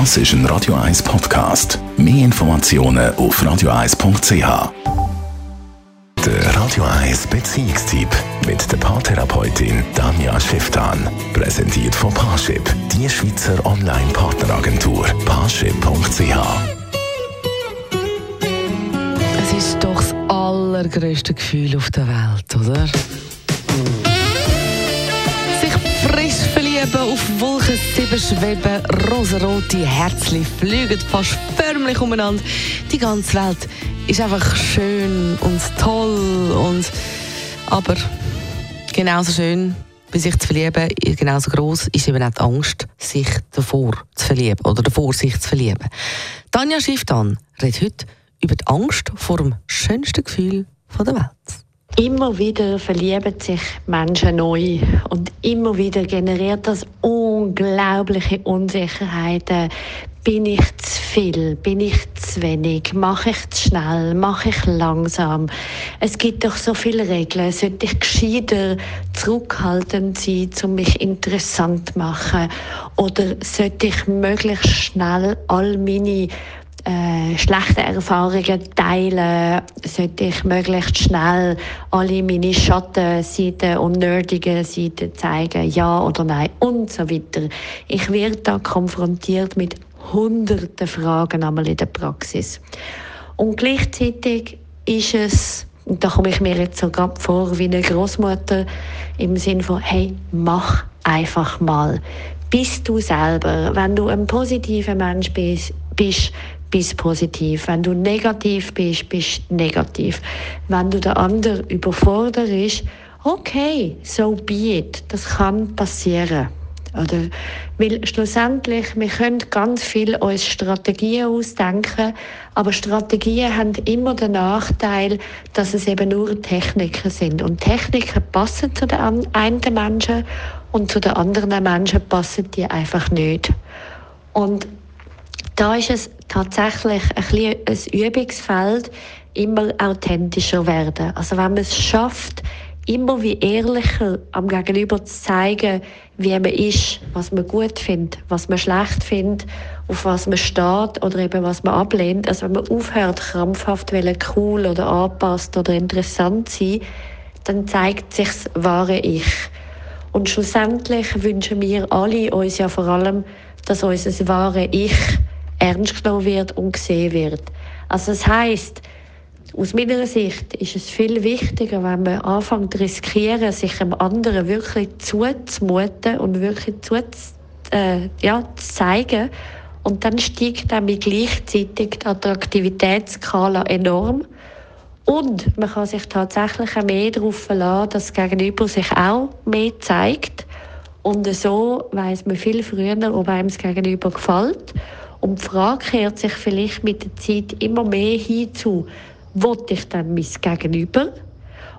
Das ist ein Radio 1 Podcast. Mehr Informationen auf radio1.ch. Der Radio 1 Beziehungstyp mit der Paartherapeutin Danja Schifftan. Präsentiert von Paarship, die Schweizer Online-Partneragentur. Paarship.ch. Es ist doch das allergrößte Gefühl auf der Welt, oder? Wolken 7 schweben, rosarote Herzli fliegen fast förmlich umeinander. Die ganze Welt ist einfach schön und toll und aber genauso schön wie sich zu verlieben, genauso groß ist eben auch die Angst, sich davor zu verlieben oder davor sich zu verlieben. Tanja Schifftan redet heute über die Angst vor dem schönsten Gefühl der Welt. Immer wieder verlieben sich Menschen neu und immer wieder generiert das unglaubliche Unsicherheiten. Bin ich zu viel? Bin ich zu wenig? Mache ich zu schnell? Mache ich langsam? Es gibt doch so viele Regeln. Sollte ich gescheiter zurückhaltend sein, um mich interessant zu machen? Oder sollte ich möglichst schnell all meine äh, schlechte Erfahrungen teilen, sollte ich möglichst schnell alle meine Schattenseiten und nerdigen Seiten zeigen, ja oder nein und so weiter. Ich werde da konfrontiert mit hunderten Fragen einmal in der Praxis. Und gleichzeitig ist es, und da komme ich mir jetzt so gerade vor wie eine Großmutter im Sinn von, hey, mach einfach mal. Bist du selber, wenn du ein positiver Mensch bist, bist bist positiv. Wenn du negativ bist, bist negativ. Wenn du den anderen überforderst, okay, so be it. Das kann passieren. Oder, weil schlussendlich, wir können ganz viel uns Strategien ausdenken, aber Strategien haben immer den Nachteil, dass es eben nur Techniken sind. Und Techniken passen zu den einen Menschen und zu den anderen Menschen passen die einfach nicht. Und da ist es tatsächlich ein, ein Übungsfeld, immer authentischer werden. Also wenn man es schafft, immer wie ehrlicher am Gegenüber zu zeigen, wie man ist, was man gut findet, was man schlecht findet, auf was man steht oder eben was man ablehnt. Also wenn man aufhört, krampfhaft cool oder anpasst oder interessant zu sein, dann zeigt sich das wahre Ich. Und schlussendlich wünschen wir alle uns ja vor allem, dass unser wahre Ich ernst genommen wird und gesehen wird. Also das heißt, aus meiner Sicht ist es viel wichtiger, wenn man anfängt zu riskieren, sich dem anderen wirklich zuzumuten und wirklich zu, äh, ja, zu zeigen. Und dann steigt damit gleichzeitig die Attraktivitätsskala enorm. Und man kann sich tatsächlich mehr darauf verlassen, dass das Gegenüber sich auch mehr zeigt. Und so weiß man viel früher, ob einem das Gegenüber gefällt. Und die Frage kehrt sich vielleicht mit der Zeit immer mehr hinzu, wollte ich dann mein Gegenüber?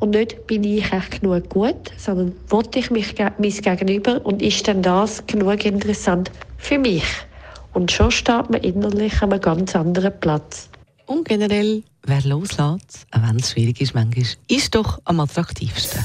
Und nicht bin ich echt genug gut, sondern wollte ich mich, mein Gegenüber und ist denn das genug interessant für mich? Und schon steht man innerlich an einem ganz anderen Platz. Und generell, wer loslässt, auch wenn es schwierig ist manchmal, ist doch am attraktivsten.